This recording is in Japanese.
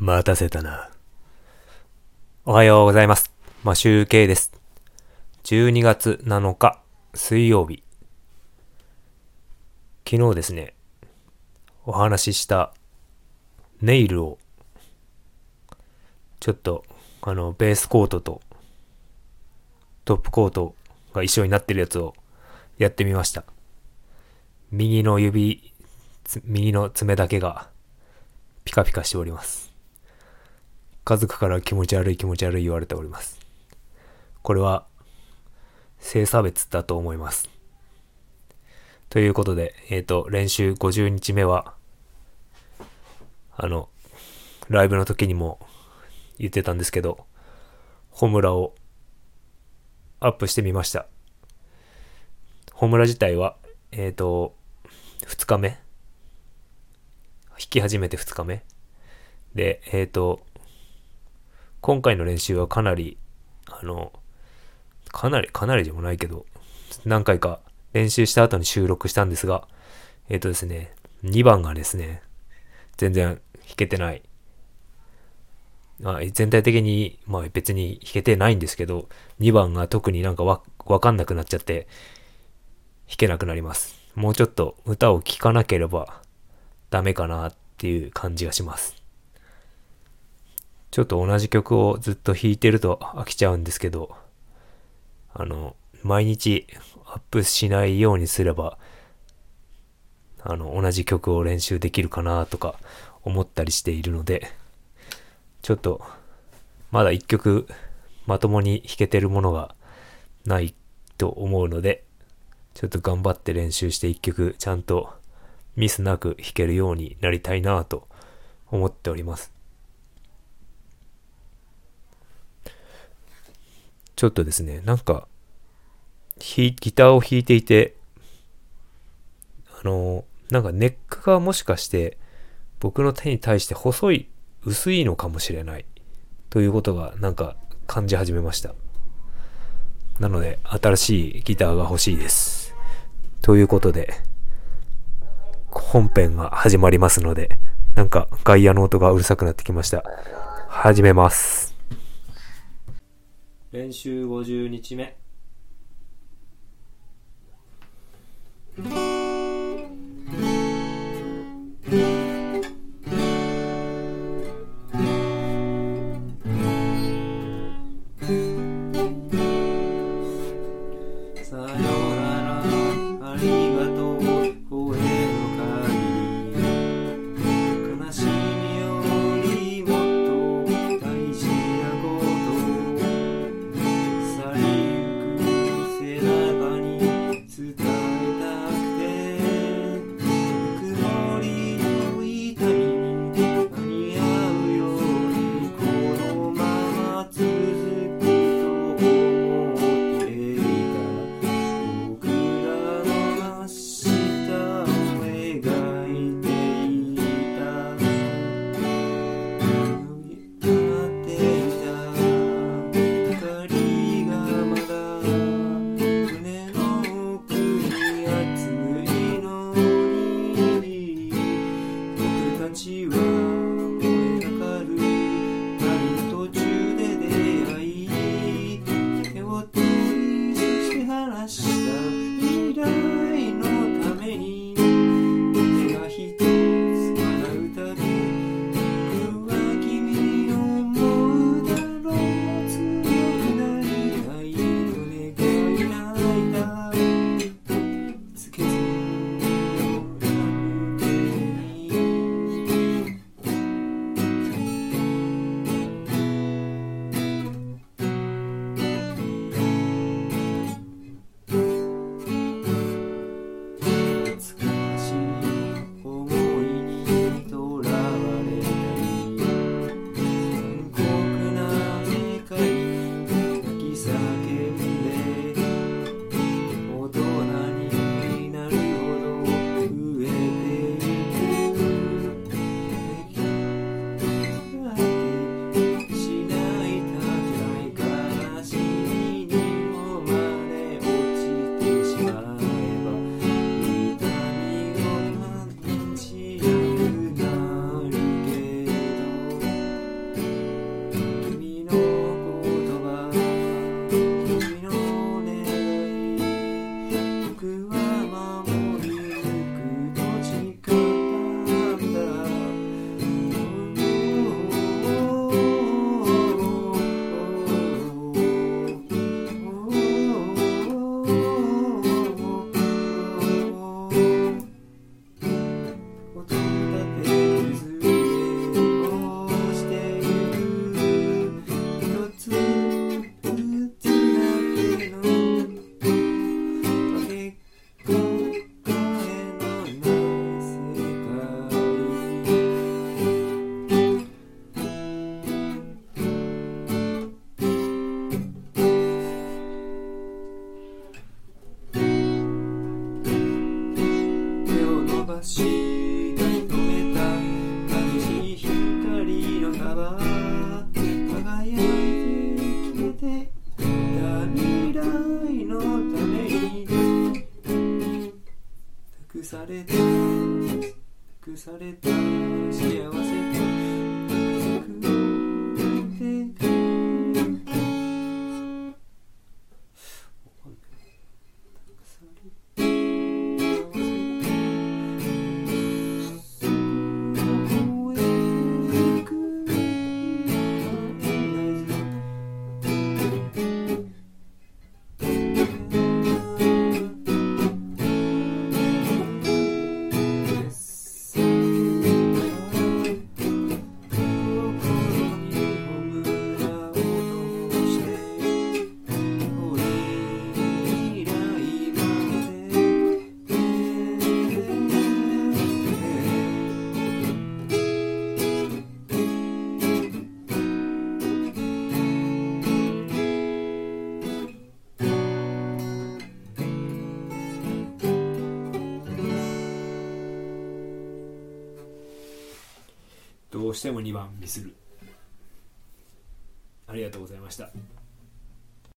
待たせたな。おはようございます。マシューケイです。12月7日、水曜日。昨日ですね、お話ししたネイルを、ちょっと、あの、ベースコートとトップコートが一緒になってるやつをやってみました。右の指、右の爪だけがピカピカしております。家族から気持ち悪い気持ち悪い言われております。これは性差別だと思います。ということで、えっ、と、練習50日目は、あの、ライブの時にも言ってたんですけど、ホムラをアップしてみました。ホムラ自体は、えっ、と、2日目？弾き始めて2日目？で、えっ、と、今回の練習はかなり、あの、かなり、かなりでもないけど、何回か練習した後に収録したんですが、えっ、とですね、2番がですね、全然弾けてない。あ全体的に、まあ別に弾けてないんですけど、2番が特になんかわ、わかんなくなっちゃって、弾けなくなります。もうちょっと歌を聴かなければダメかなっていう感じがします。ちょっと同じ曲をずっと弾いてると飽きちゃうんですけど、あの、毎日アップしないようにすれば、あの、同じ曲を練習できるかなとか思ったりしているので、ちょっと、まだ一曲まともに弾けてるものがないと思うので、ちょっと頑張って練習して一曲ちゃんとミスなく弾けるようになりたいなと思っております。ちょっとですね、なんか、ギターを弾いていて、あの、なんかネックがもしかして僕の手に対して細い、薄いのかもしれないということがなんか感じ始めました。なので、新しいギターが欲しいです。ということで、本編が始まりますので、なんか外野の音がうるさくなってきました。始めます。練習50日目。託された。幸せとしても2番ミスる。ありがとうございました。